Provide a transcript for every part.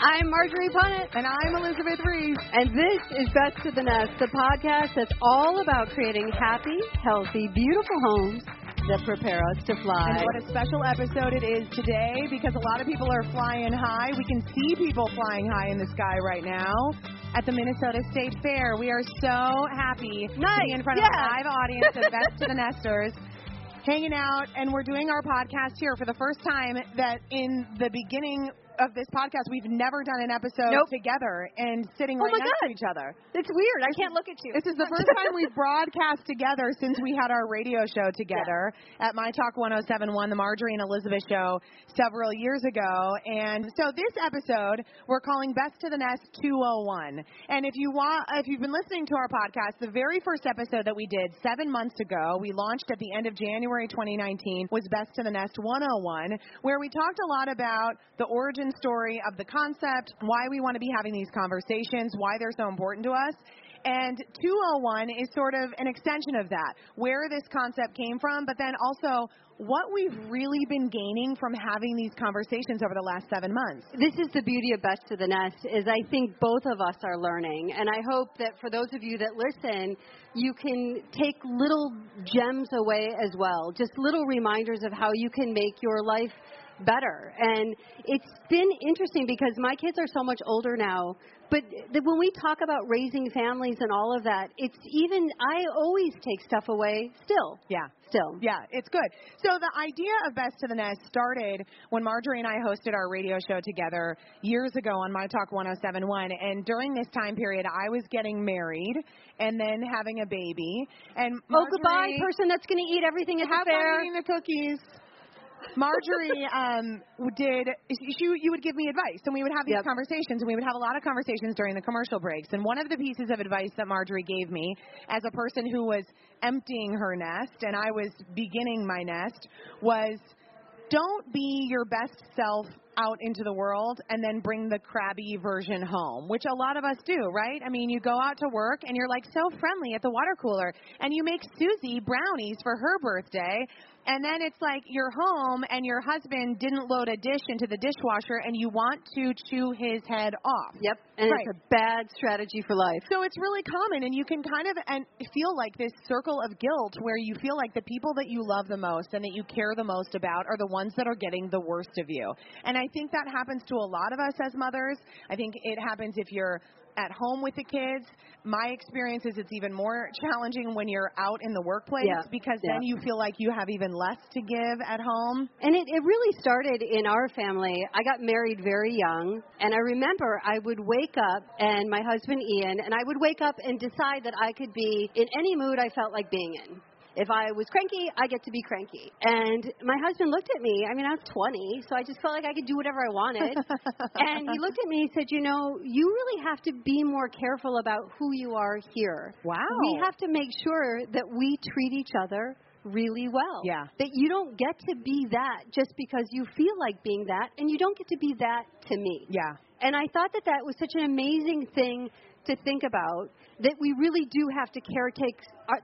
I'm Marjorie Punnett. And I'm Elizabeth Ries. And this is Best of the Nest, the podcast that's all about creating happy, healthy, beautiful homes that prepare us to fly. And what a special episode it is today because a lot of people are flying high. We can see people flying high in the sky right now at the Minnesota State Fair. We are so happy nice. to be in front yeah. of a live audience of Best of the Nesters. Hanging out, and we're doing our podcast here for the first time. That in the beginning of this podcast, we've never done an episode nope. together and sitting oh right next God. to each other. It's weird. I can't look at you. This is the first time we've broadcast together since we had our radio show together yeah. at My Talk 1071, the Marjorie and Elizabeth show several years ago. And so this episode we're calling Best to the Nest 201. And if you want if you've been listening to our podcast, the very first episode that we did 7 months ago, we launched at the end of January 2019 was Best to the Nest 101, where we talked a lot about the origin story of the concept, why we want to be having these conversations, why they're so important to us. And 201 is sort of an extension of that, where this concept came from, but then also what we've really been gaining from having these conversations over the last seven months. This is the beauty of Best of the Nest, is I think both of us are learning. And I hope that for those of you that listen, you can take little gems away as well, just little reminders of how you can make your life better. And it's been interesting because my kids are so much older now. But the, when we talk about raising families and all of that, it's even, I always take stuff away still. Yeah. Still. Yeah, it's good. So the idea of Best to the Nest started when Marjorie and I hosted our radio show together years ago on My Talk 1071. And during this time period, I was getting married and then having a baby. And oh, goodbye, person that's going to eat everything at have the fair. eating the cookies. Marjorie um, did. She, you would give me advice, and we would have these Yep. conversations, and we would have a lot of conversations during the commercial breaks. And one of the pieces of advice that Marjorie gave me, as a person who was emptying her nest and I was beginning my nest, was don't be your best self out into the world and then bring the crabby version home, which a lot of us do, right? I mean, you go out to work and you're like so friendly at the water cooler and you make Susie brownies for her birthday. And then it's like you're home and your husband didn't load a dish into the dishwasher and you want to chew his head off. Yep. And Right. it's a bad strategy for life. So it's really common, and you can kind of and feel like this circle of guilt where you feel like the people that you love the most and that you care the most about are the ones that are getting the worst of you. And I think that happens to a lot of us as mothers. I think it happens if you're at home with the kids. My experience is it's even more challenging when you're out in the workplace Yeah. because Yeah. then you feel like you have even less to give at home. And it, it really started in our family. I got married very young, and I remember I would wake up, and my husband Ian, and I would wake up and decide that I could be in any mood I felt like being in. If I was cranky, I get to be cranky. And my husband looked at me. I mean, I was 20, so I just felt like I could do whatever I wanted. and he looked at me and said, You know, you really have to be more careful about who you are here. Wow. We have to make sure that we treat each other really well. Yeah. That you don't get to be that just because you feel like being that, and you don't get to be that to me. Yeah. And I thought that that was such an amazing thing to think about that we really do have to caretake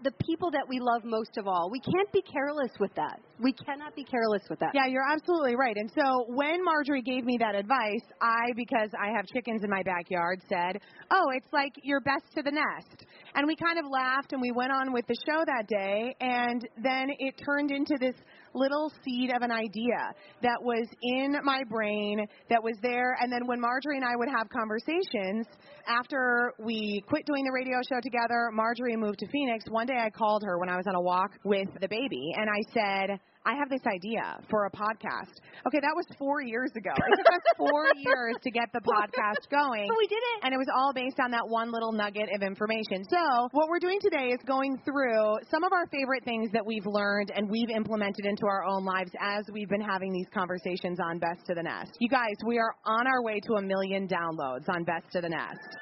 the people that we love most of all. We can't be careless with that. We cannot be careless with that. Yeah, you're absolutely right. And so when Marjorie gave me that advice, I, because I have chickens in my backyard, said, Oh, it's like you're best to the nest. And we kind of laughed and we went on with the show that day. And then it turned into this little seed of an idea that was in my brain, that was there. And then when Marjorie and I would have conversations, after we quit doing the radio show together, Marjorie moved to Phoenix. One day I called her when I was on a walk with the baby, and I said, I have this idea for a podcast. Okay, that was four years ago. It took us four years to get the podcast going. But we did it. And it was all based on that one little nugget of information. So, what we're doing today is going through some of our favorite things that we've learned and we've implemented into our own lives as we've been having these conversations on Best to the Nest. You guys, we are on our way to a million downloads on Best to the Nest.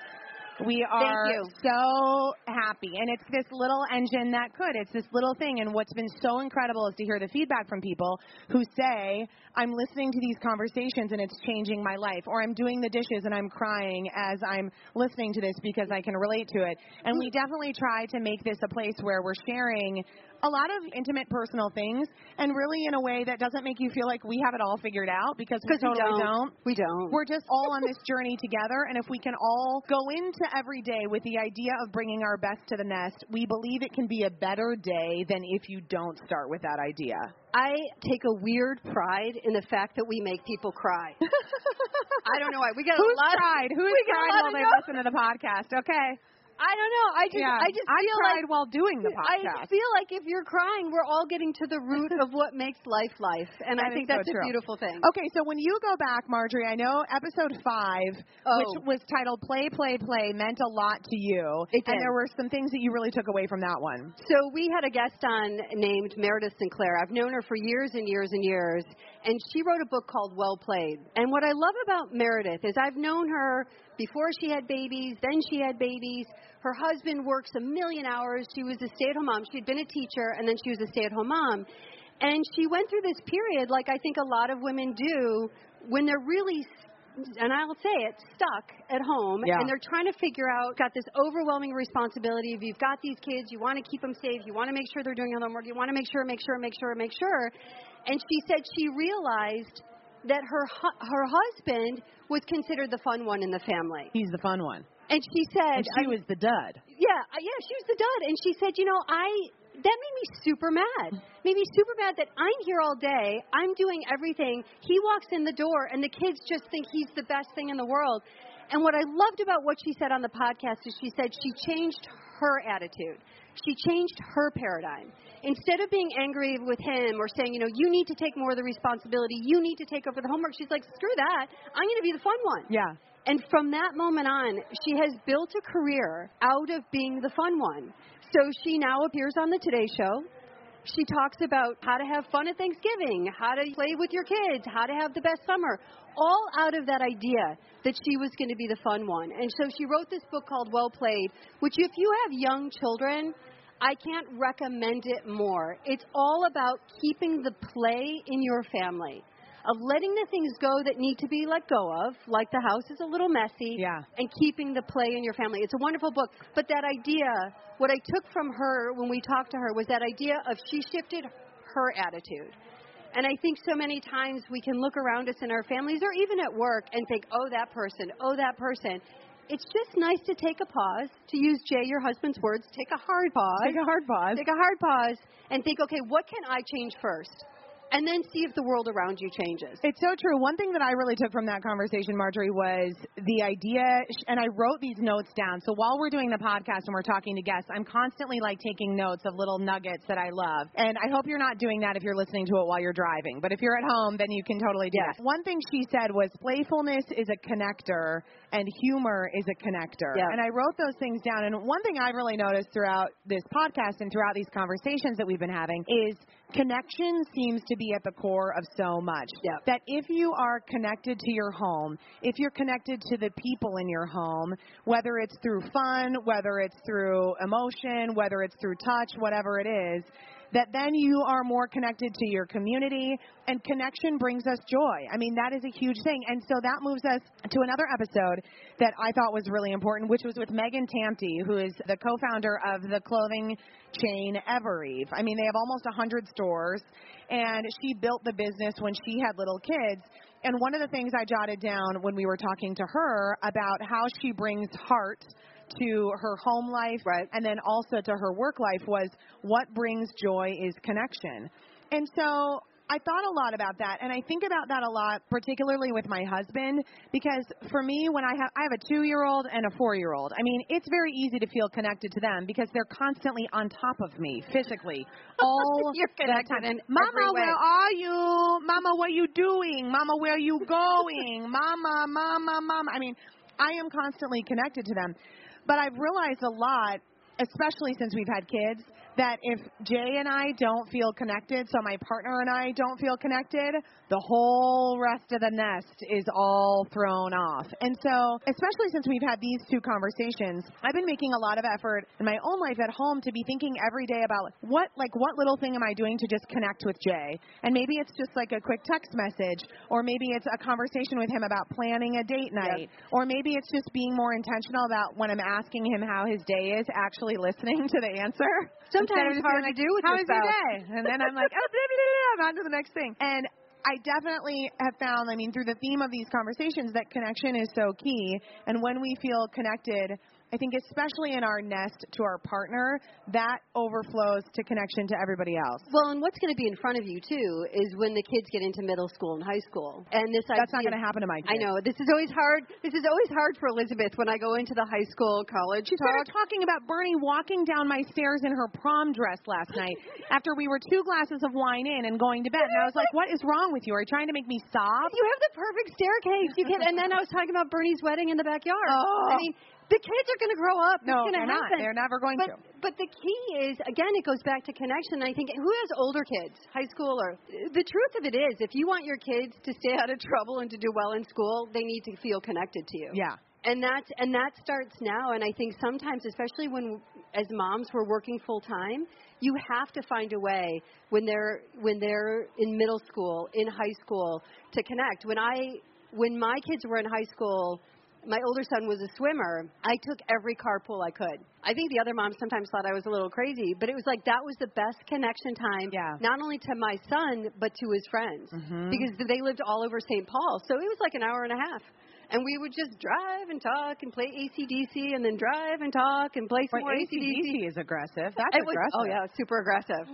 We are so happy. And it's this little engine that could. It's this little thing. And what's been so incredible is to hear the feedback from people who say, I'm listening to these conversations and it's changing my life. Or I'm doing the dishes and I'm crying as I'm listening to this because I can relate to it. And we definitely try to make this a place where we're sharing a lot of intimate personal things and really in a way that doesn't make you feel like we have it all figured out because we 'Cause we totally don't. We don't. we're just all on this journey together, and if we can all go into every day with the idea of bringing our best to the nest, we believe it can be a better day than if you don't start with that idea. I take a weird pride in the fact that we make people cry. I don't know why. We got Who's a lot. Who's we got a while they listen to the podcast? Okay. I don't know. I just, yeah. I just feel cried like while doing the podcast. I feel like if you're crying, we're all getting to the root of what makes life life, and That I think is so that's a true. beautiful thing. Okay, so when you go back, Marjorie, I know episode five, Oh. which was titled "Play, Play, Play," meant a lot to you, It and did. there were some things that you really took away from that one. So we had a guest on named Meredith Sinclair. I've known her for years and years and years, and she wrote a book called Well Played. And what I love about Meredith is I've known her before she had babies, then she had babies. Her husband works a million hours. She was a stay-at-home mom. She had been a teacher, and then she was a stay-at-home mom. And she went through this period, like I think a lot of women do, when they're really and I'll say it, stuck at home, Yeah. and they're trying to figure out, got this overwhelming responsibility. If you've got these kids, you want to keep them safe, you want to make sure they're doing their homework, you want to make sure, make sure, make sure, make sure. And she said she realized that her hu- her husband was considered the fun one in the family, He's the fun one, and she said, and she I- was the dud. yeah, uh, yeah, she was the dud, and she said, you know, I that made me super mad. Made me super mad that I'm here all day, I'm doing everything. He walks in the door, and the kids just think he's the best thing in the world. And what I loved about what she said on the podcast is she said she changed her attitude. She changed her paradigm. Instead of being angry with him or saying, you know, you need to take more of the responsibility, you need to take over the homework, she's like, screw that. I'm going to be the fun one. Yeah. And from that moment on, she has built a career out of being the fun one. So she now appears on the Today Show. She talks about how to have fun at Thanksgiving, how to play with your kids, how to have the best summer, all out of that idea that she was going to be the fun one. And so she wrote this book called Well Played, which, if you have young children, I can't recommend it more. It's all about keeping the play in your family of letting the things go that need to be let go of, like the house is a little messy, Yeah. and keeping the play in your family. It's a wonderful book. But that idea, what I took from her when we talked to her was that idea of she shifted her attitude. And I think so many times we can look around us in our families or even at work and think, oh, that person, oh, that person. It's just nice to take a pause, to use Jay, your husband's words, take a hard pause. Take a hard pause. Take a hard pause and think, okay, what can I change first? And then see if the world around you changes. It's so true. One thing that I really took from that conversation, Marjorie, was the idea, and I wrote these notes down. So while we're doing the podcast and we're talking to guests, I'm constantly like taking notes of little nuggets that I love. And I hope you're not doing that if you're listening to it while you're driving. But if you're at home, then you can totally do Yes. it. One thing she said was playfulness is a connector and humor is a connector. Yeah. And I wrote those things down. And one thing I've really noticed throughout this podcast and throughout these conversations that we've been having is connection seems to be at the core of so much. Yeah. That if you are connected to your home, if you're connected to the people in your home, whether it's through fun, whether it's through emotion, whether it's through touch, whatever it is, that then you are more connected to your community and connection brings us joy. I mean, that is a huge thing. And so that moves us to another episode that I thought was really important, which was with Megan Tamte, who is the co-founder of the clothing chain Evereve. I mean, they have almost 100 stores and she built the business when she had little kids. And one of the things I jotted down when we were talking to her about how she brings heart to her home life Right. and then also to her work life was what brings joy is connection. And so I thought a lot about that, and I think about that a lot, particularly with my husband, because for me, when I have I have a two-year-old and a four-year-old. I mean, it's very easy to feel connected to them because they're constantly on top of me physically all You're the connected time. in Mama, where are you? Mama, what are you doing? Mama, where are you going? Mama, mama, mama. I mean, I am constantly connected to them, but I've realized a lot, especially since we've had kids that if Jay and I don't feel connected, so my partner and I don't feel connected, the whole rest of the nest is all thrown off. And so, especially since we've had these two conversations, I've been making a lot of effort in my own life at home to be thinking every day about what like what little thing am I doing to just connect with Jay? And maybe it's just like a quick text message or maybe it's a conversation with him about planning a date night or maybe it's just being more intentional about when I'm asking him how his day is actually listening to the answer. Sometimes just hard being to do with How your was your day? And then I'm like, oh, blah, blah, blah, I'm on to the next thing. And I definitely have found, I mean, through the theme of these conversations, that connection is so key. And when we feel connected, I think especially in our nest to our partner, that overflows to connection to everybody else. Well, and what's going to be in front of you too is when the kids get into middle school and high school, and this That's not going to happen to my kids. I know this is always hard. This is always hard for Elizabeth when I go into the high school, college She started talk. talking about Bernie walking down my stairs in her prom dress last night after we were two glasses of wine in and going to bed. And I was like, what is wrong with you? Are you trying to make me sob? You have the perfect staircase. You can, and then I was talking about Bernie's wedding in the backyard. Oh. I mean, the kids are going to grow up. No, it's they're to not. They're never going but, to. But the key is, again, it goes back to connection. I think who has older kids, high school, or the truth of it is, if you want your kids to stay out of trouble and to do well in school, they need to feel connected to you. Yeah. And that's and that starts now. And I think sometimes, especially when as moms we're working full time, you have to find a way when they're when they're in middle school, in high school, to connect. When I when my kids were in high school. My older son was a swimmer. I took every carpool I could. I think the other moms sometimes thought I was a little crazy, but it was like that was the best connection time, Yeah. not only to my son but to his friends, Mhm. because they lived all over St. Paul. So it was like an hour and a half and we would just drive and talk and play ACDC and then drive and talk and play some Boy, more ACDC is aggressive. That's It was, aggressive. oh yeah, super aggressive,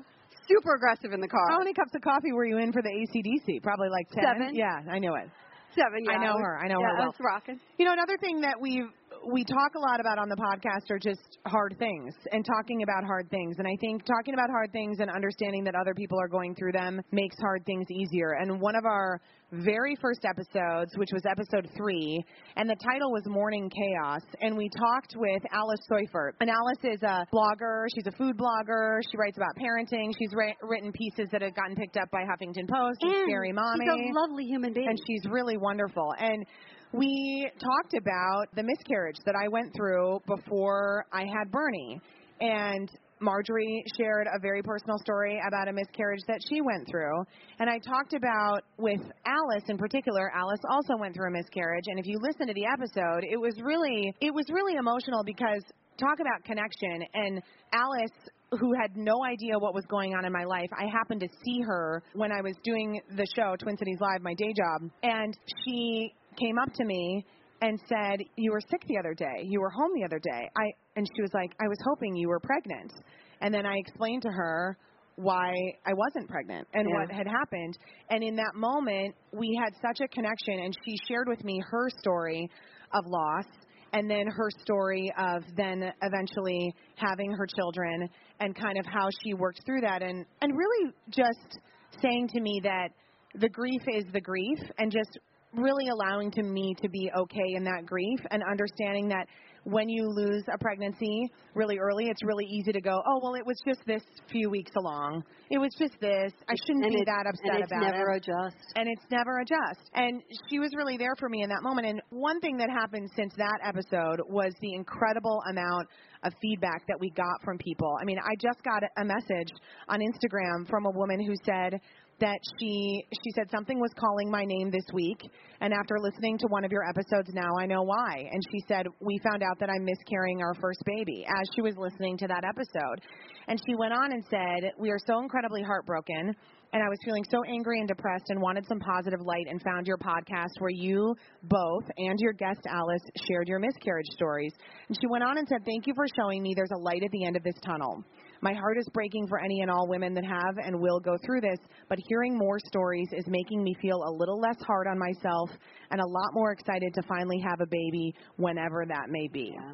super aggressive in the car. How many cups of coffee were you in for the ACDC? Probably like ten. Seven. Yeah, I knew it. Seven. I know her. I know yeah, her well. rocking. You know, another thing that we we talk a lot about on the podcast are just hard things and talking about hard things. And I think talking about hard things and understanding that other people are going through them makes hard things easier. And one of our very first episodes, which was episode three, and the title was Morning Chaos, and we talked with Alice Seuffert. And Alice is a blogger. She's a food blogger. She writes about parenting. She's ri- written pieces that have gotten picked up by Huffington Post. and And Scary Mommy She's a lovely human being. and she's really wonderful. And we talked about the miscarriage that I went through before I had Bernie. And Marjorie shared a very personal story about a miscarriage that she went through. And I talked about with Alice in particular, Alice also went through a miscarriage. And if you listen to the episode, it was really it was really emotional because talk about connection and Alice who had no idea what was going on in my life. I happened to see her when I was doing the show Twin Cities Live, my day job, and she came up to me and said, "You were sick the other day. You were home the other day." I and she was like, "I was hoping you were pregnant." And then I explained to her why I wasn't pregnant and Yeah. what had happened. And in that moment, we had such a connection and she shared with me her story of loss and then her story of then eventually having her children and kind of how she worked through that and and really just saying to me that the grief is the grief and just really allowing to me to be okay in that grief and understanding that when you lose a pregnancy really early it's really easy to go oh well it was just this few weeks along it was just this i shouldn't and be that upset about it. and it's about never it adjust. and it's never adjust. And she was really there for me in that moment. And one thing that happened since that episode was the incredible amount of feedback that we got from people. I mean, I just got a message on Instagram from a woman who said that she she said something was calling my name this week and after listening to one of your episodes now I know why and she said we found out that I'm miscarrying our first baby as she was listening to that episode and she went on and said we are so incredibly heartbroken and I was feeling so angry and depressed and wanted some positive light and found your podcast where you both and your guest Alice shared your miscarriage stories. And she went on and said, Thank you for showing me there's a light at the end of this tunnel. My heart is breaking for any and all women that have and will go through this, but hearing more stories is making me feel a little less hard on myself and a lot more excited to finally have a baby whenever that may be. Yeah.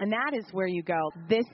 And that is where you go. This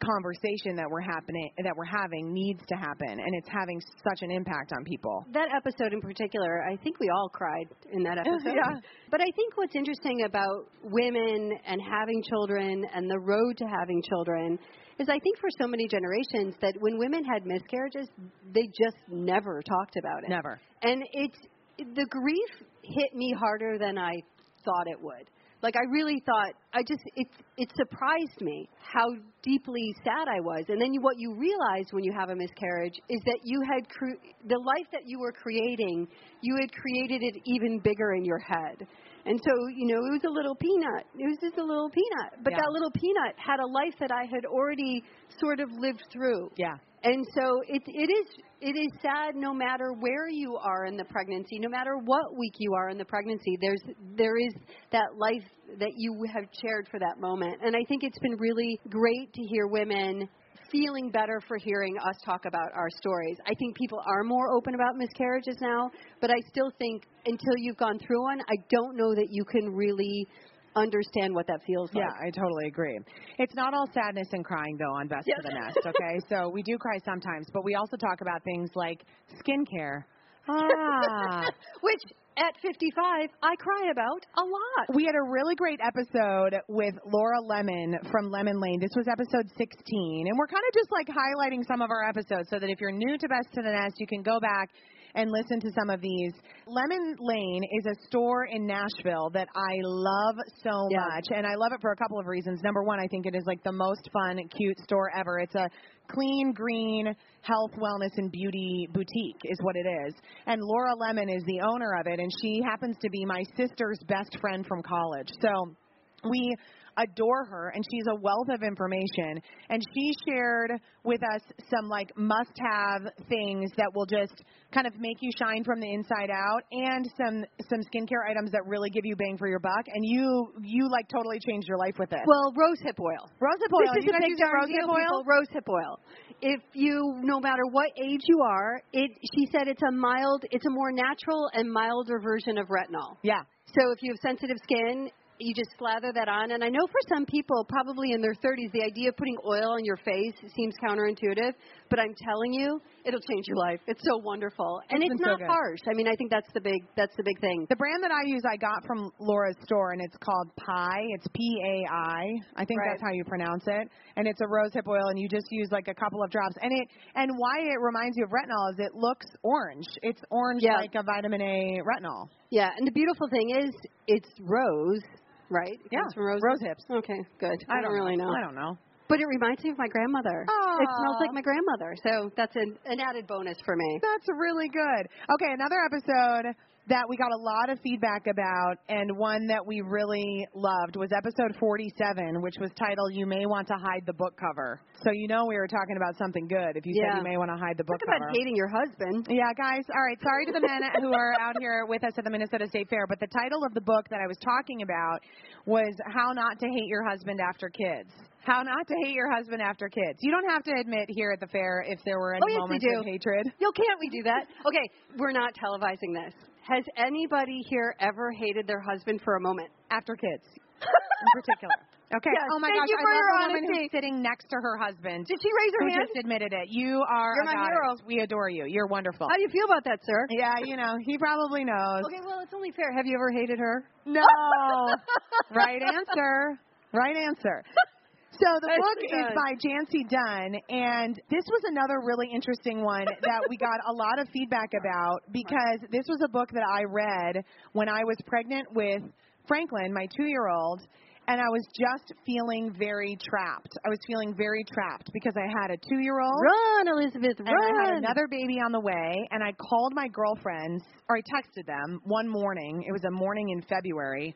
conversation that we're happening that we're having needs to happen and it's having such an impact on people. That episode in particular, I think we all cried in that episode. Yeah. But I think what's interesting about women and having children and the road to having children is I think for so many generations that when women had miscarriages, they just never talked about it. Never. And it's the grief hit me harder than I thought it would. Like I really thought I just it it surprised me how deeply sad I was. And then you, what you realize when you have a miscarriage is that you had cre- the life that you were creating, you had created it even bigger in your head. And so, you know, it was a little peanut. It was just a little peanut. But Yeah. that little peanut had a life that I had already sort of lived through. Yeah. And so it it is it is sad no matter where you are in the pregnancy, no matter what week you are in the pregnancy, there's there is that life that you have shared for that moment. And I think it's been really great to hear women feeling better for hearing us talk about our stories. I think people are more open about miscarriages now, but I still think until you've gone through one, I don't know that you can really understand what that feels Yeah, like. Yeah, I totally agree. It's not all sadness and crying though on Best to Yes. the Nest, okay? so we do cry sometimes, but we also talk about things like skincare. Ah. Which at 55 I cry about a lot. We had a really great episode with Laura Lemon from Lemon Lane. This was episode 16. And we're kind of just like highlighting some of our episodes so that if you're new to Best to the Nest, you can go back and listen to some of these. Lemon Lane is a store in Nashville that I love so much. And I love it for a couple of reasons. Number one, I think it is like the most fun, cute store ever. It's a clean, green, health, wellness, and beauty boutique, is what it is. And Laura Lemon is the owner of it, and she happens to be my sister's best friend from college. So we adore her and she's a wealth of information and she shared with us some like must have things that will just kind of make you shine from the inside out and some some skincare items that really give you bang for your buck and you you like totally changed your life with it Well, rosehip oil. rosehip oil This is a big darn rosehip deal, oil people. Rosehip oil. If you, no matter what age you are, it. She said it's a mild, it's a more natural and milder version of retinol. yeah So if you have sensitive skin, you just slather that on. And I know for some people, probably in their 30s, the idea of putting oil on your face seems counterintuitive. But I'm telling you, it'll change your life. It's so wonderful, and It's it's been so not harsh. I mean, I think that's the big that's the big thing. The brand that I use, I got from Laura's store, and it's called Pai. It's P A I. I think Right. that's how you pronounce it. And it's a rosehip oil, and you just use like a couple of drops. And it and why it reminds you of retinol is it looks orange. It's orange Yeah. like a vitamin A retinol. Yeah, and the beautiful thing is, it's rose, right? It Yeah, from rose. rose hips. Okay, good. I, don't really know. I don't know. But it reminds me of my grandmother. Aw. It smells like my grandmother. So that's an, an added bonus for me. That's really good. Okay, another episode that we got a lot of feedback about and one that we really loved was episode 47, which was titled You May Want to Hide the Book Cover. So you know we were talking about something good if you Yeah. said you may want to hide the book cover. Talk cover. about hating your husband. Yeah, guys. All right. Sorry to the men who are out here with us at the Minnesota State Fair, but the title of the book that I was talking about was How Not to Hate Your Husband After Kids. How not to hate your husband after kids. You don't have to admit here at the fair if there were any Oh, yes, we do. of hatred. Yo, can't we do that? Okay, we're not televising this. Has anybody here ever hated their husband for a moment? After kids, in particular. Okay. Yes, oh my thank gosh, you I love the woman who's sitting next to her husband. Did she raise her who hand? just admitted it. You are You're my goddess. hero. We adore you. You're wonderful. How do you feel about that, sir? yeah, you know, he probably knows. Okay, well, it's only fair. Have you ever hated her? No. right answer. Right answer. So the book is by Jancee Dunn, and this was another really interesting one that we got a lot of feedback about because this was a book that I read when I was pregnant with Franklin, my two-year-old, and I was just feeling very trapped. I was feeling very trapped because I had a two-year-old. Run, Elizabeth, And I had another baby on the way, and I called my girlfriends, or I texted them one morning. It was a morning in February,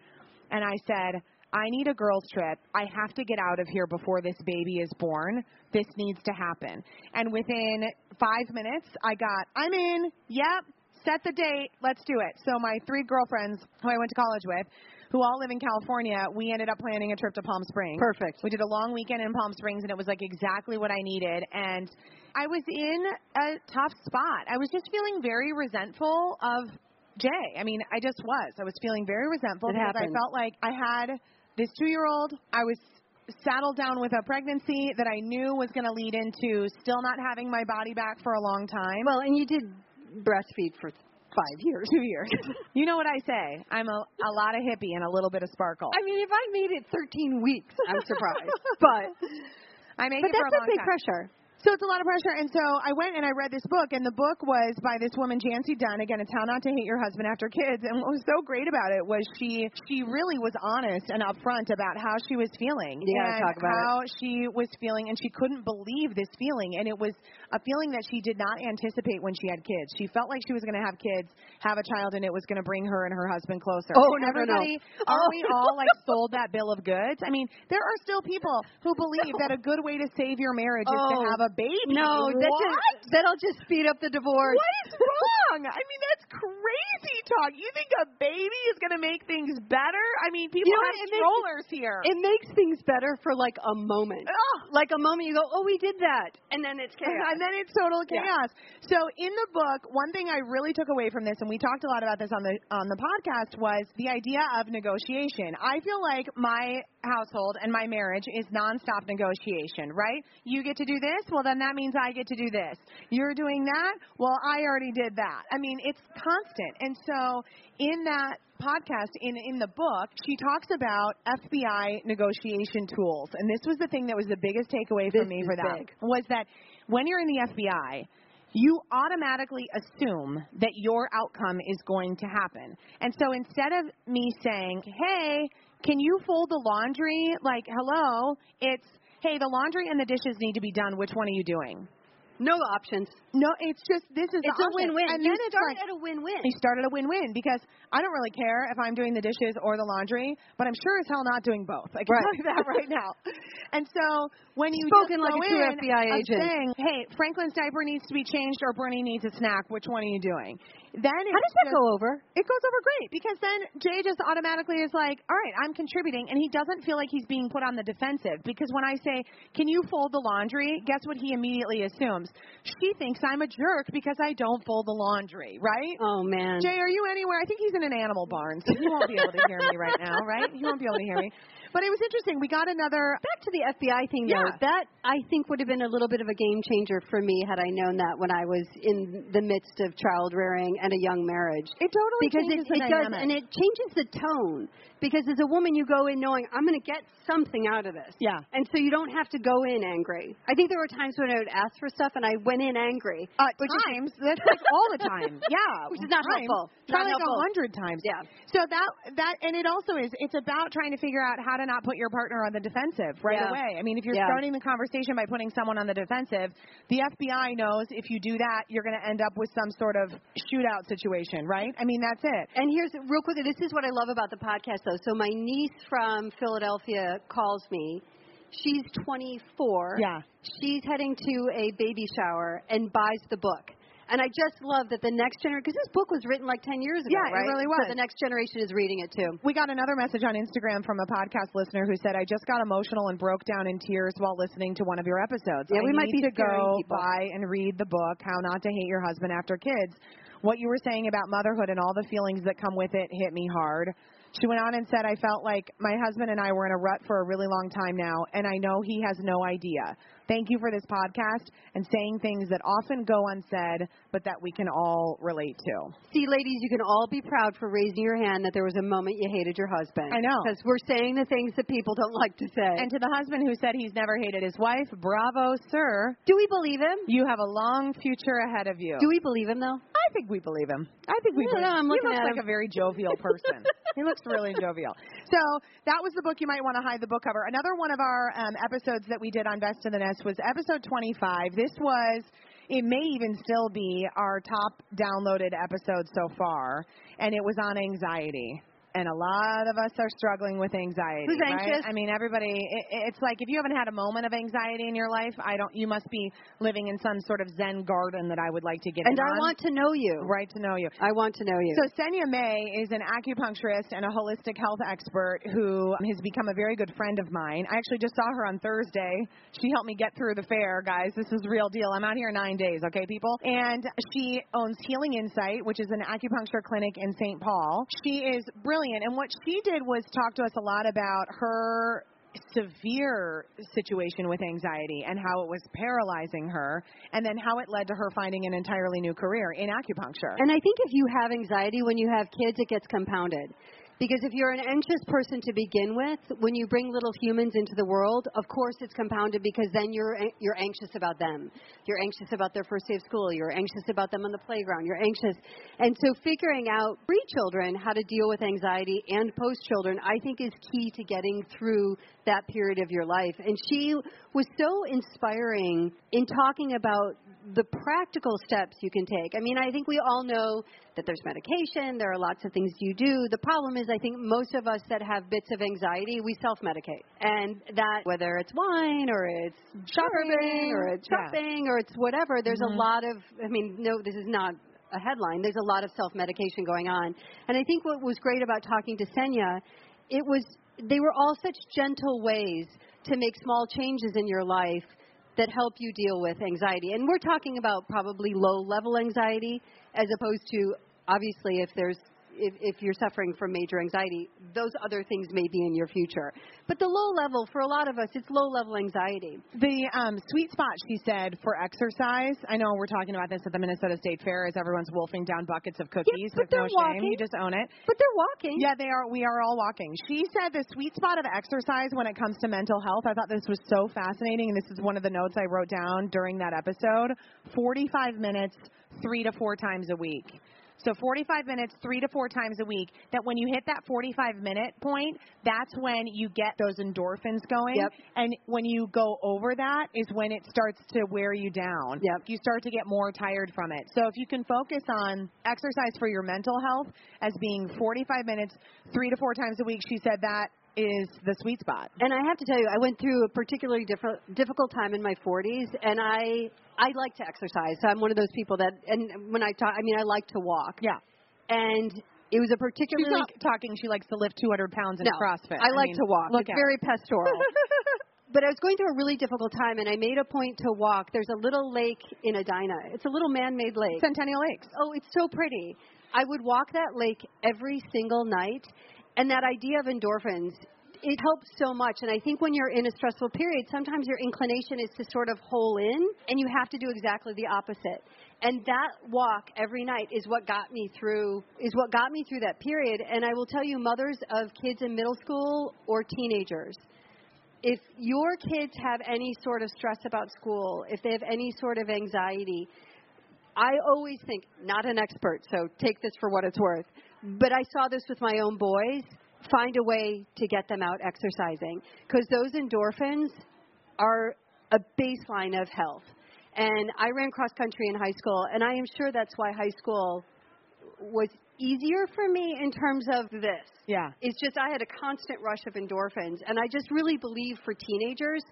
and I said, I need a girls' trip. I have to get out of here before this baby is born. This needs to happen. And within five minutes, I got, I'm in. Yep. Set the date. Let's do it. So my three girlfriends who I went to college with, who all live in California, we ended up planning a trip to Palm Springs. Perfect. We did a long weekend in Palm Springs, and it was like exactly what I needed. And I was in a tough spot. I was just feeling very resentful of Jay. I mean, I just was. I was feeling very resentful It because I felt like I had this two year old. I was saddled down with a pregnancy that I knew was going to lead into still not having my body back for a long time. Well, and you did breastfeed for five years. two years. you know what I say? I'm a, a lot of hippie and a little bit of sparkle. I mean, if I made it 13 weeks, I'm surprised. but I make but it for that's a long big time. pressure. So it's a lot of pressure. And so I went and I read this book, and the book was by this woman, Jancee Dunn. Again, it's How Not to Hate Your Husband After Kids. And what was so great about it was she she really was honest and upfront about how she was feeling gotta and talk about it. how she was feeling, and she couldn't believe this feeling. And it was a feeling that she did not anticipate when she had kids. She felt like she was going to have kids, have a child, and it was going to bring her and her husband closer. Oh, never know. Oh. Are we all like sold that bill of goods? I mean, there are still people who believe that a good way to save your marriage is to Oh. have a baby. No, That just, that'll just speed up the divorce. What is wrong? I mean, that's crazy talk. You think a baby is going to make things better? I mean, people You know have? It makes- strollers here. It makes things better for like a moment. Ugh. Like a moment you go, oh, we did that. And then it's chaos. And then it's total Yeah. chaos. So in the book, one thing I really took away from this, and we talked a lot about this on the on the podcast, was the idea of negotiation. I feel like my household and my marriage is nonstop negotiation, right? You get to do this, well then that means I get to do this. You're doing that, well I already did that. I mean, it's constant. And so in that podcast in in the book she talks about FBI negotiation tools and this was the thing that was the biggest takeaway for me for that big. was that when you're in the FBI, you automatically assume that your outcome is going to happen. And so instead of me saying, hey, can you fold the laundry? Like, hello, it's, hey, the laundry and the dishes need to be done. Which one are you doing? No options. No, it's just, this is It's the a win-win. And you start like, at a win-win. he started a win-win because I don't really care if I'm doing the dishes or the laundry, but I'm sure as hell not doing both. I can Right. tell you that right now. And so when you Spoken like a true in FBI agent. saying, "Hey, Franklin's diaper needs to be changed or Bernie needs a snack. Which one are you doing?" Then How does that just- go over? It goes over great because then Jay just automatically is like, "All right, I'm contributing," and he doesn't feel like he's being put on the defensive because when I say, "Can you fold the laundry?" guess what he immediately assumes? She thinks I'm a jerk because I don't fold the laundry, right? Oh, man. Jay, are you anywhere? I think he's in an animal barn, so he won't be able to hear me right now, right? He won't be able to hear me. But it was interesting. We got another. Back to the FBI thing, Yeah. though. That I think would have been a little bit of a game changer for me had I known that when I was in the midst of child rearing and a young marriage. It totally because changes it, the it does, dynamic. and it changes the tone. Because as a woman, you go in knowing I'm going to get something out of this. Yeah. And so you don't have to go in angry. I think there were times when I would ask for stuff and I went in angry. At which is- times, that's like all the time. Yeah, Which is not times. helpful. Try Not like a hundred times. Yeah. So that that and it also is it's about trying to figure out how to not put your partner on the defensive right Yeah. away. I mean, if you're Yeah. starting the conversation by putting someone on the defensive, the FBI knows if you do that, you're going to end up with some sort of shootout situation, right? I mean, that's it. And here's real quickly, this is what I love about the podcast though. So my niece from Philadelphia calls me. She's 24. Yeah. She's heading to a baby shower and buys the book. And I just love that the next generation, because this book was written like 10 years ago, Yeah, it right? really So was. the next generation is reading it too. We got another message on Instagram from a podcast listener who said, "I just got emotional and broke down in tears while listening to one of your episodes. Yeah, I we might need be to go people." buy and read the book, How Not to Hate Your Husband After Kids." What you were saying about motherhood and all the feelings that come with it hit me hard. She went on and said, "I felt like my husband and I were in a rut for a really long time now, and I know he has no idea. Thank you for this podcast and saying things that often go unsaid, but that we can all relate to." See, ladies, you can all be proud for raising your hand that there was a moment you hated your husband. I know. Because we're saying the things that people don't like to say. And to the husband who said he's never hated his wife, bravo, sir. do we believe him? You have a long future ahead of you. Do we believe him, though? I think we believe him. I think we I believe know, I'm him. looking he looks at like him. a very jovial person. he looks really jovial. So that was the book you might want to hide the book cover. Another one of our um, episodes that we did on Best in the Nest was episode 25. This was, it may even still be our top downloaded episode so far, and it was on anxiety. And a lot of us are struggling with anxiety. Who's right? anxious? I mean, everybody. It, it's like if you haven't had a moment of anxiety in your life, I don't. You must be living in some sort of Zen garden that I would like to get And in I on. want to know you. right to know you. I want to know you. So Senya May is an acupuncturist and a holistic health expert who has become a very good friend of mine. I actually just saw her on Thursday. She helped me get through the fair, guys. This is real deal. I'm out here nine days, okay, people? And she owns Healing Insight, which is an acupuncture clinic in St. Paul. She is brilliant, and what she did was talk to us a lot about her severe situation with anxiety and how it was paralyzing her and then how it led to her finding an entirely new career in acupuncture. And I think if you have anxiety when you have kids, it gets compounded. Because if you're an anxious person to begin with, when you bring little humans into the world, of course it's compounded because then you're you're anxious about them. You're anxious about their first day of school. You're anxious about them on the playground. You're anxious, and so figuring out pre-children how to deal with anxiety and post-children, I think, is key to getting through that period of your life. And she was so inspiring in talking about the practical steps you can take. I mean, I think we all know that there's medication, there are lots of things you do. The problem is, I think most of us that have bits of anxiety, we self medicate. And that, whether it's wine or it's shopping or it's Yeah. shopping or it's whatever, there's Mhm. a lot of, I mean, no, this is not a headline. There's a lot of self medication going on. And I think what was great about talking to Senya, it was, they were all such gentle ways to make small changes in your life that help you deal with anxiety. And we're talking about probably low level anxiety as opposed to obviously if there's if, if you're suffering from major anxiety, those other things may be in your future. But the low level, for a lot of us, it's low level anxiety. The um, sweet spot, she said, for exercise. I know we're talking about this at the Minnesota State Fair as everyone's wolfing down buckets of cookies but with they're shame. walking. You just own it. But they're walking. Yeah, they are. We are all walking. She said the sweet spot of exercise when it comes to mental health. I thought this was so fascinating, and this is one of the notes I wrote down during that episode. Forty-five minutes, three to four times a week. So 45 minutes, three to four times a week. That when you hit that 45 minute point, that's when you get those endorphins going. Yep. And when you go over that is when it starts to wear you down. Yep. You start to get more tired from it. So if you can focus on exercise for your mental health as being 45 minutes, three to four times a week, she said that is the sweet spot. And I have to tell you, I went through a particularly diff- difficult time in my 40s, and I I like to exercise. So I'm one of those people that, and when I talk, I mean, I like to walk. Yeah. And it was a She's particularly not talking she likes to lift 200 pounds in no, CrossFit. I like mean, to walk. Look it's very pastoral. but I was going through a really difficult time, and I made a point to walk. There's a little lake in Edina. It's a little man-made lake. Centennial Lakes. Oh, it's so pretty. I would walk that lake every single night, and that idea of endorphins, it helps so much. And I think when you're in a stressful period, sometimes your inclination is to sort of hole in, and you have to do exactly the opposite. And that walk every night is what got me through is what got me through that period. And I will tell you, mothers of kids in middle school or teenagers, if your kids have any sort of stress about school, if they have any sort of anxiety, I always think, not an expert, so take this for what it's worth, but I saw this with my own boys. Find a way to get them out exercising because those endorphins are a baseline of health. And I ran cross country in high school, and I am sure that's why high school was easier for me in terms of this. Yeah. It's just I had a constant rush of endorphins, and I just really believe for teenagers.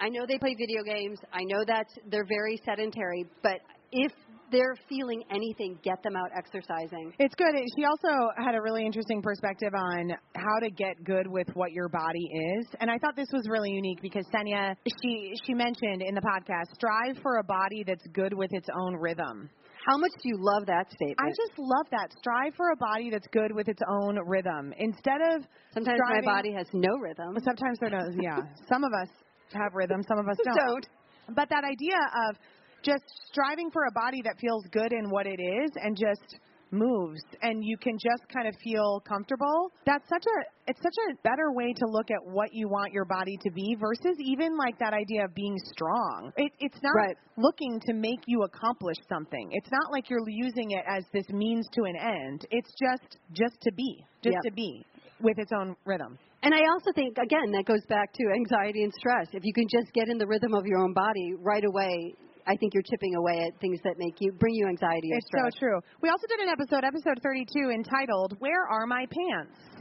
I know they play video games. I know that they're very sedentary, but if they're feeling anything, get them out exercising. It's good. She also had a really interesting perspective on how to get good with what your body is, and I thought this was really unique because Senya she she mentioned in the podcast strive for a body that's good with its own rhythm. How much do you love that statement? I just love that. Strive for a body that's good with its own rhythm instead of Sometimes striving, my body has no rhythm. Sometimes there does. Yeah, some of us have rhythm, some of us don't. Don't. But that idea of just striving for a body that feels good in what it is and just moves and you can just kind of feel comfortable that's such a it's such a better way to look at what you want your body to be versus even like that idea of being strong it, it's not Right. looking to make you accomplish something it's not like you're using it as this means to an end it's just just to be just Yep. to be with its own rhythm And I also think, again, that goes back to anxiety and stress. If you can just get in the rhythm of your own body right away, I think you're chipping away at things that make you bring you anxiety or It's stress. so true. We also did an episode, episode 32, entitled "Where Are My Pants."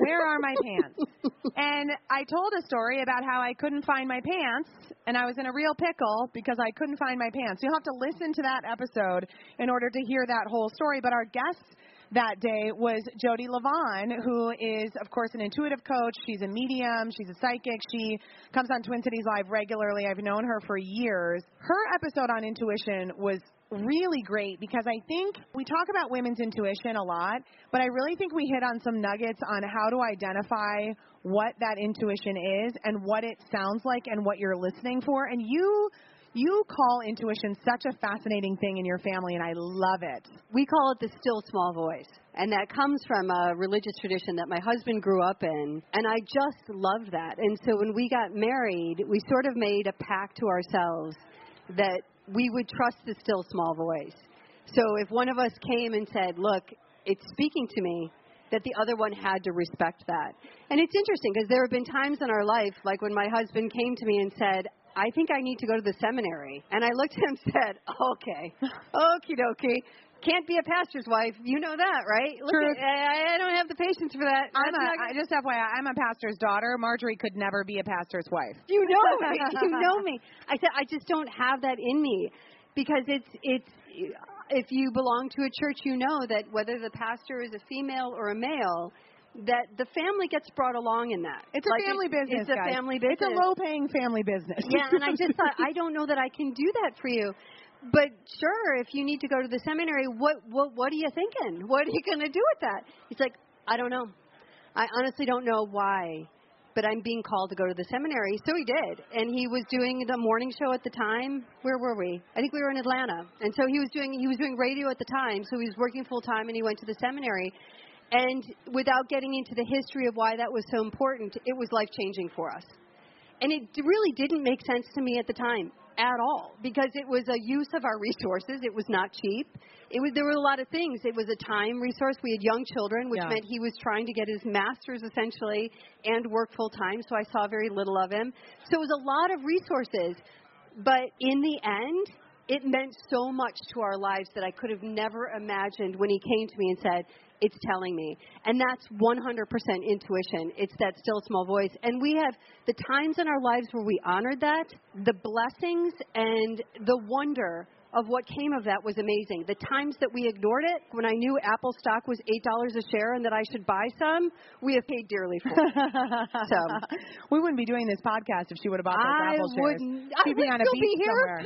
Where are my pants? and I told a story about how I couldn't find my pants and I was in a real pickle because I couldn't find my pants. You'll have to listen to that episode in order to hear that whole story. But our guest that day was Jodi Livon, who is, of course, an intuitive coach. She's a medium. She's a psychic. She comes on Twin Cities Live regularly. I've known her for years. Her episode on intuition was really great because I think we talk about women's intuition a lot, but I really think we hit on some nuggets on how to identify what that intuition is and what it sounds like and what you're listening for. And you you call intuition such a fascinating thing in your family, and I love it. We call it the still small voice. And that comes from a religious tradition that my husband grew up in. And I just loved that. And so when we got married, we sort of made a pact to ourselves that we would trust the still small voice. So if one of us came and said, Look, it's speaking to me, that the other one had to respect that. And it's interesting because there have been times in our life, like when my husband came to me and said, I think I need to go to the seminary. And I looked at him and said, okay, okie dokie. Can't be a pastor's wife. You know that, right? Look. At, I, I don't have the patience for that. I'm That's a, not I, just FYI, I'm a pastor's daughter. Marjorie could never be a pastor's wife. you know me. You know me. I said I just don't have that in me because it's it's if you belong to a church, you know that whether the pastor is a female or a male, that the family gets brought along in that. It's a family it's- business. It's a guys. family business. It's a low-paying family business. yeah, and I just thought I don't know that I can do that for you. But sure, if you need to go to the seminary, what what what are you thinking? What are you going to do with that? He's like, I don't know. I honestly don't know why, but I'm being called to go to the seminary. So he did, and he was doing the morning show at the time. Where were we? I think we were in Atlanta, and so he was doing he was doing radio at the time. So he was working full time, and he went to the seminary. And without getting into the history of why that was so important, it was life changing for us. And it really didn't make sense to me at the time at all because it was a use of our resources. It was not cheap. It was there were a lot of things. It was a time resource. We had young children, which Yeah. meant he was trying to get his master's essentially and work full time. So I saw very little of him. So it was a lot of resources. But in the end, it meant so much to our lives that I could have never imagined when he came to me and said, It's telling me. And that's 100% intuition. It's that still small voice. And we have the times in our lives where we honored that, the blessings and the wonder of what came of that was amazing. The times that we ignored it, when I knew Apple stock was $8 a share and that I should buy some, we have paid dearly for it. So. we wouldn't be doing this podcast if she would have bought those I Apple shares. wouldn't. I She'd be would on a still beach be here. somewhere.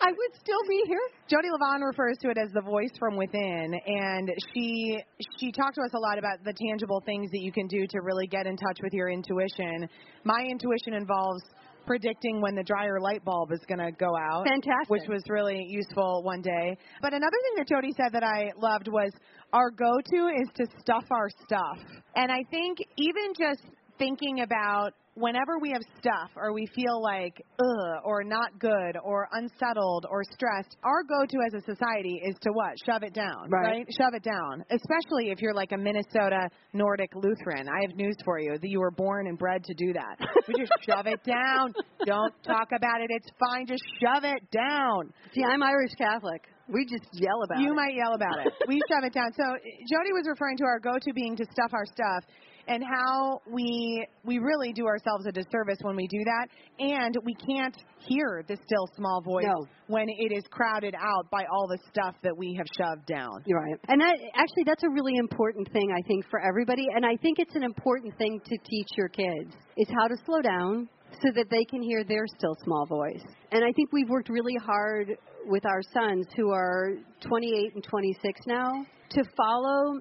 I would still be here. Jodi Livon refers to it as the voice from within, and she she talked to us a lot about the tangible things that you can do to really get in touch with your intuition. My intuition involves predicting when the dryer light bulb is going to go out. Fantastic. Which was really useful one day. But another thing that Jodi said that I loved was our go-to is to stuff our stuff. And I think even just thinking about whenever we have stuff or we feel like ugh or not good or unsettled or stressed, our go-to as a society is to what? Shove it down, Right. Shove it down. Especially if you're like a Minnesota Nordic Lutheran. I have news for you that you were born and bred to do that. We just shove it down. Don't talk about it. It's fine. Just shove it down. See, I'm Irish Catholic. We just yell about You it. You might yell about it. We shove it down. So Jodi was referring to our go-to being to stuff our stuff and how we we really do ourselves a disservice when we do that and we can't hear the still small voice No. when it is crowded out by all the stuff that we have shoved down. You're right. And that, actually, that's a really important thing, I think, for everybody. And I think it's an important thing to teach your kids is how to slow down so that they can hear their still small voice. And I think we've worked really hard with our sons who are 28 and 26 now to follow.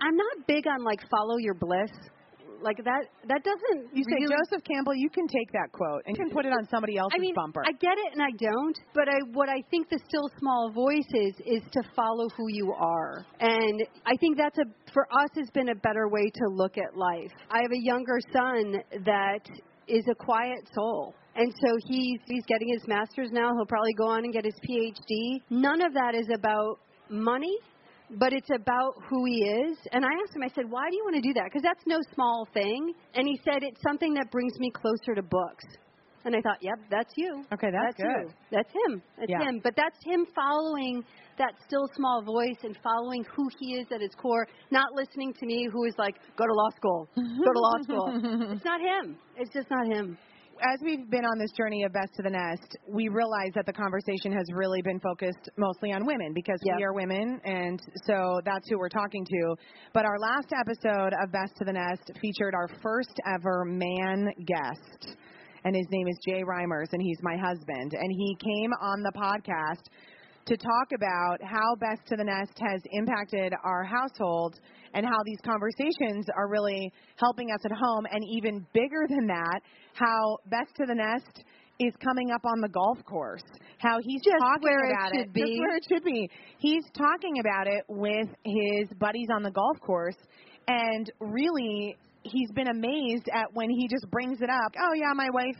I'm not big on like follow your bliss. Like that that doesn't You say really Joseph Campbell, you can take that quote and you can put it on somebody else's I mean, bumper. I get it and I don't, but I what I think the still small voice is is to follow who you are. And I think that's a for us has been a better way to look at life. I have a younger son that is a quiet soul. And so he's he's getting his masters now. He'll probably go on and get his PhD. None of that is about money but it's about who he is. And I asked him, I said, why do you want to do that? Because that's no small thing. And he said, it's something that brings me closer to books. And I thought, yep, that's you. Okay, that's, you. good. That's him. That's Yeah. him. But that's him following that still small voice and following who he is at his core, not listening to me who is like, go to law school, go to law school. It's not him. It's just not him. As we've been on this journey of Best to the Nest, we realize that the conversation has really been focused mostly on women because Yep. we are women, and so that's who we're talking to. But our last episode of Best to the Nest featured our first ever man guest, and his name is Jay Reimers, and he's my husband. And he came on the podcast to talk about how Best to the Nest has impacted our household and how these conversations are really helping us at home. And even bigger than that, how Best to the Nest is coming up on the golf course. How he's Just talking where it about should Just be. where it should be. He's talking about it with his buddies on the golf course. And really, he's been amazed at when he just brings it up. Oh, yeah, my wife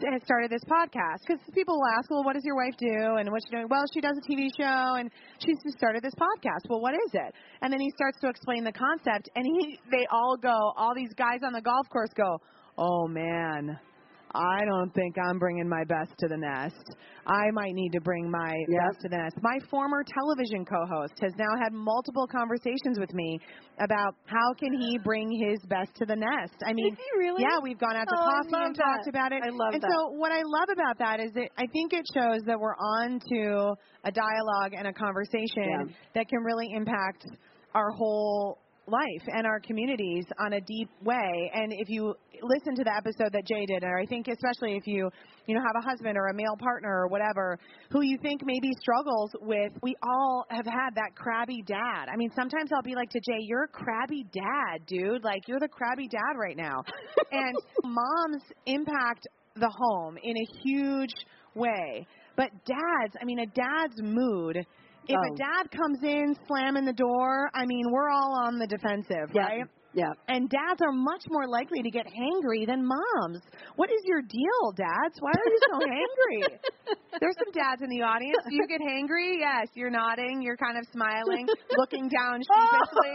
has started this podcast because people will ask, well, what does your wife do and what's she doing? Well, she does a TV show and she's just started this podcast. Well, what is it? And then he starts to explain the concept, and he they all go, all these guys on the golf course go, oh man. I don't think I'm bringing my best to the nest. I might need to bring my Yep. best to the nest. My former television co-host has now had multiple conversations with me about how can he bring his best to the nest. I mean, really? yeah, we've gone out to Oh, coffee and talked about it. I love and that. so what I love about that is that I think it shows that we're on to a dialogue and a conversation Yeah. that can really impact our whole life and our communities on a deep way. And if you listen to the episode that Jay did, or I think especially if you, you know, have a husband or a male partner or whatever who you think maybe struggles with, we all have had that crabby dad. I mean, sometimes I'll be like to Jay, you're a crabby dad, dude. Like you're the crabby dad right now. and moms impact the home in a huge way. But dads, I mean, a dad's mood if Oh. a dad comes in slamming the door, I mean, we're all on the defensive, Yeah. right? Yeah. And dads are much more likely to get hangry than moms. What is your deal, dads? Why are you so hangry? There's some dads in the audience. Do you get hangry? Yes, you're nodding, you're kind of smiling, looking down oh. sheepishly.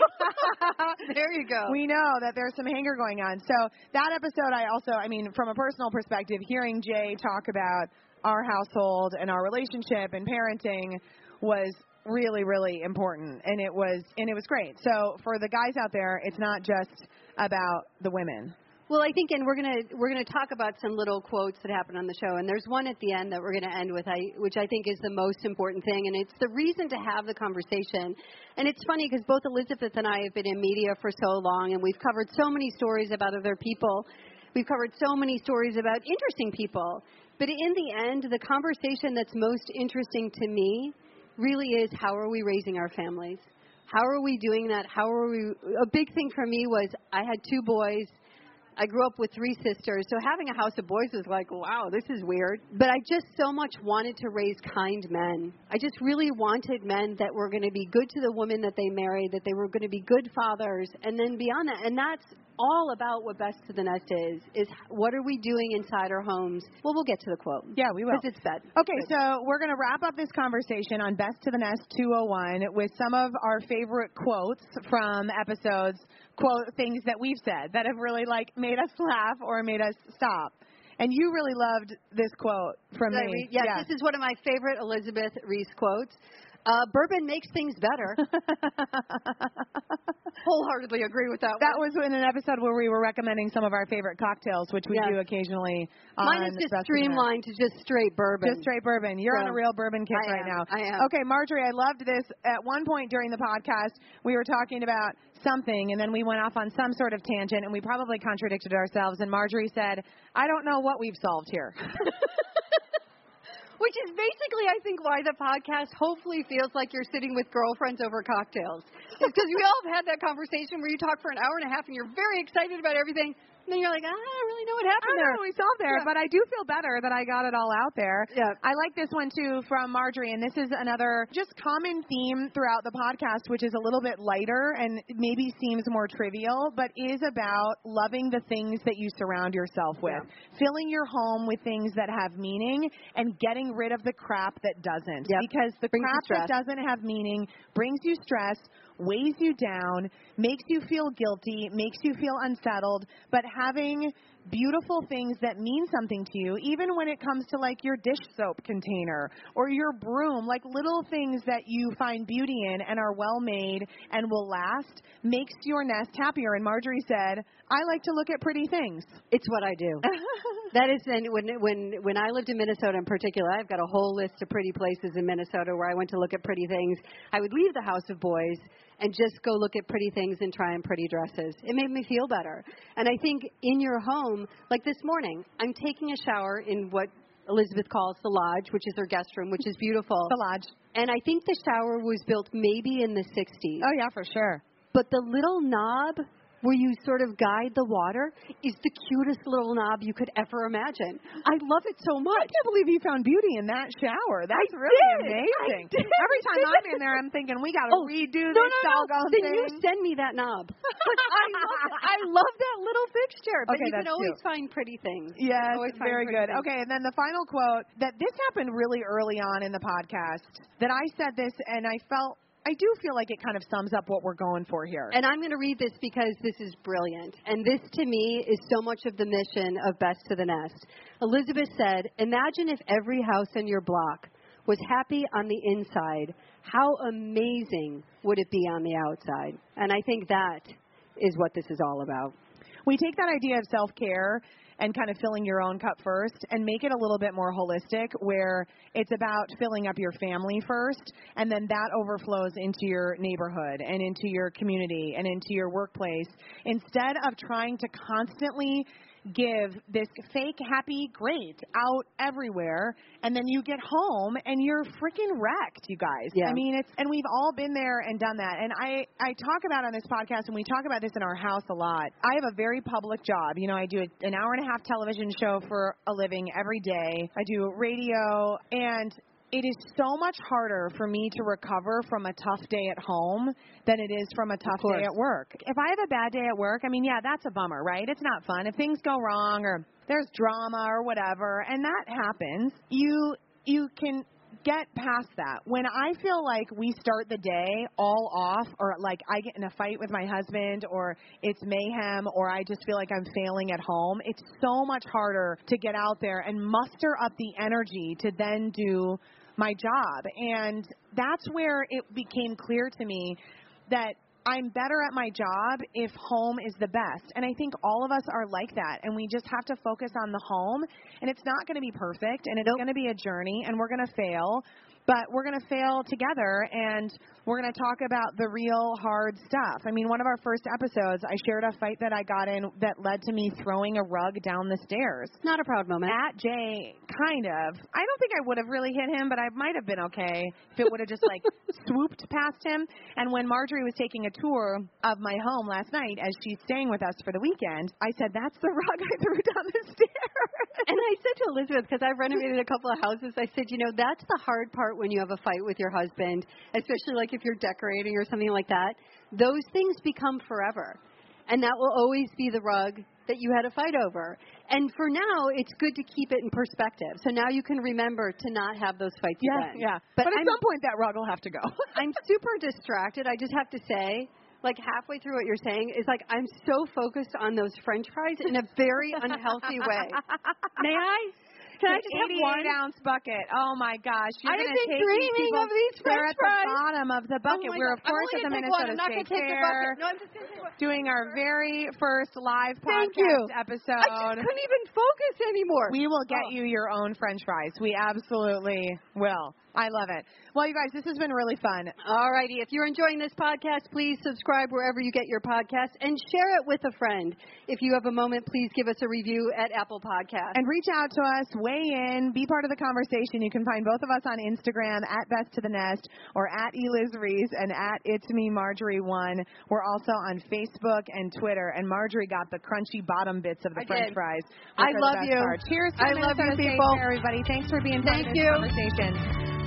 There you go. We know that there's some hanger going on. So that episode, I also, I mean, from a personal perspective, hearing Jay talk about our household and our relationship and parenting was really, really important, and it was, and it was great. So for the guys out there, it's not just about the women. Well, I think, and we're gonna we're gonna talk about some little quotes that happened on the show, and there's one at the end that we're gonna end with, I, which I think is the most important thing, and it's the reason to have the conversation. And it's funny because both Elizabeth and I have been in media for so long, and we've covered so many stories about other people. We've covered so many stories about interesting people, but in the end, the conversation that's most interesting to me really is how are we raising our families? How are we doing that? How are we? A big thing for me was I had two boys. I grew up with three sisters, so having a house of boys was like, wow, this is weird. But I just so much wanted to raise kind men. I just really wanted men that were going to be good to the women that they married, that they were going to be good fathers, and then beyond that. And that's all about what Best to the Nest is, is what are we doing inside our homes? Well, we'll get to the quote. Yeah, we will. Because it's said. Okay, Good. so we're going to wrap up this conversation on Best to the Nest 201 with some of our favorite quotes from episodes, quote things that we've said that have really like made us laugh or made us stop. And you really loved this quote from Did me. Yes, Yeah. this is one of my favorite Elizabeth Ries quotes. Uh, bourbon makes things better. Wholeheartedly agree with that, that one. was in an episode where we were recommending some of our favorite cocktails, which we Yeah. do occasionally. On Mine is just Best to the Nest. streamlined to just straight bourbon. Just straight bourbon. You're on a real bourbon kick I right am. now. I am. Okay, Marjorie, I loved this. At one point during the podcast, we were talking about something, and then we went off on some sort of tangent, and we probably contradicted ourselves. And Marjorie said, "I don't know what we've solved here." Which is basically, I think, why the podcast hopefully feels like you're sitting with girlfriends over cocktails. Because we all have had that conversation where you talk for an hour and a half and you're very excited about everything, and then you're like, "Ah, I don't really know what happened I happened don't know there. what we solved there, Yeah. but I do feel better that I got it all out there. Yeah. I like this one too from Marjorie, and this is another just common theme throughout the podcast, which is a little bit lighter and maybe seems more trivial, but is about loving the things that you surround yourself with, filling your home with things that have meaning, and getting rid of the crap that doesn't. Yep. Because the Brings crap that doesn't have meaning brings you stress, weighs you down, makes you feel guilty, makes you feel unsettled, but having beautiful things that mean something to you, even when it comes to like your dish soap container or your broom, like little things that you find beauty in and are well made and will last, makes your nest happier. And Marjorie said, I like to look at pretty things. It's what I do. that is, and when when when I lived in Minnesota in particular, I've got a whole list of pretty places in Minnesota where I went to look at pretty things. I would leave the house of boys and just go look at pretty things and try on pretty dresses. It made me feel better. And I think in your home, like this morning, I'm taking a shower in what Elizabeth calls the lodge, which is her guest room, which is beautiful. The lodge. And I think the shower was built maybe in the 60s. Oh, yeah, for sure. But the little knob where you sort of guide the water is the cutest little knob you could ever imagine. I love it so much. I can't believe you found beauty in that shower. That's I really did. amazing. Every time I'm in there, I'm thinking we got to Oh, redo no, this no, no. Then thing. you send me that knob. I love it. I love that little fixture. But Okay, you can always cute. find pretty things. Yes, very good. things. Okay, and then the final quote that this happened really early on in the podcast. That I said this, and I felt I do feel like it kind of sums up what we're going for here. And I'm going to read this because this is brilliant. And this, to me, is so much of the mission of Best to the Nest. Elizabeth said, Imagine if every house in your block was happy on the inside. How amazing would it be on the outside? And I think that is what this is all about. we take that idea of self care and kind of filling your own cup first and make it a little bit more holistic where it's about filling up your family first and then that overflows into your neighborhood and into your community and into your workplace instead of trying to constantly give this fake happy great out everywhere and then you get home and you're freaking wrecked you guys. Yeah. i mean it's and we've all been there and done that. And i i talk about on this podcast and we talk about this in our house a lot. I have a very public job. You know i do an hour and a half television show for a living every day. I do radio and it is so much harder for me to recover from a tough day at home than it is from a tough day at work. If I have a bad day at work, I mean, yeah, that's a bummer, right? It's not fun. If things go wrong or there's drama or whatever, and that happens, you you can get past that. When I feel like we start the day all off or like I get in a fight with my husband or it's mayhem or I just feel like I'm failing at home, it's so much harder to get out there and muster up the energy to then do my job. And that's where it became clear to me that I'm better at my job if home is the best. And I think all of us are like that. And we just have to focus on the home. And it's not going to be perfect. And it's going to be a journey. And we're going to fail. But we're going to fail together. And we're going to talk about the real hard stuff. I mean, one of our first episodes, I shared a fight that I got in that led to me throwing a rug down the stairs Not a proud moment. at Jay, kind of. I don't think I would have really hit him, but I might have been okay if it would have just like swooped past him. And when Marjorie was taking a tour of my home last night, as she's staying with us for the weekend, I said, "That's the rug I threw down the stairs." And I said to Elizabeth, because I've renovated a couple of houses, I said, you know, that's the hard part when you have a fight with your husband, especially like if you're decorating or something like that. Those things become forever. And that will always be the rug that you had a fight over. And for now, it's good to keep it in perspective. So now you can remember to not have those fights yeah, again. yeah. But, But, at I'm, some point, that rug will have to go. I'm super distracted. I just have to say, like halfway through what you're saying, is like I'm so focused on those French fries in a very unhealthy way. May I? Can I just have one? ounce bucket. Oh my gosh! You're I have been take dreaming people- of these French fries. We're at the bottom of the oh bucket. Oh We're of course at the Minnesota one. I'm not State gonna take the Fair. bucket. No, I'm just gonna take one. doing our very first live Thank podcast you. episode. I just couldn't even focus anymore. We will get Oh. you your own French fries. We absolutely will. I love it. Well, you guys, this has been really fun. Alrighty, if you're enjoying this podcast, please subscribe wherever you get your podcast and share it with a friend. If you have a moment, please give us a review at Apple Podcasts. And reach out to us, weigh in, be part of the conversation. You can find both of us on Instagram at Best to the Nest or at Eliz Ries and at It's Me Marjorie One. We're also on Facebook and Twitter. And Marjorie got the crunchy bottom bits of the I French did. fries. I which are the love you. part. Cheers to I love you, people. Everybody. Thanks for being part Thank of this you. conversation.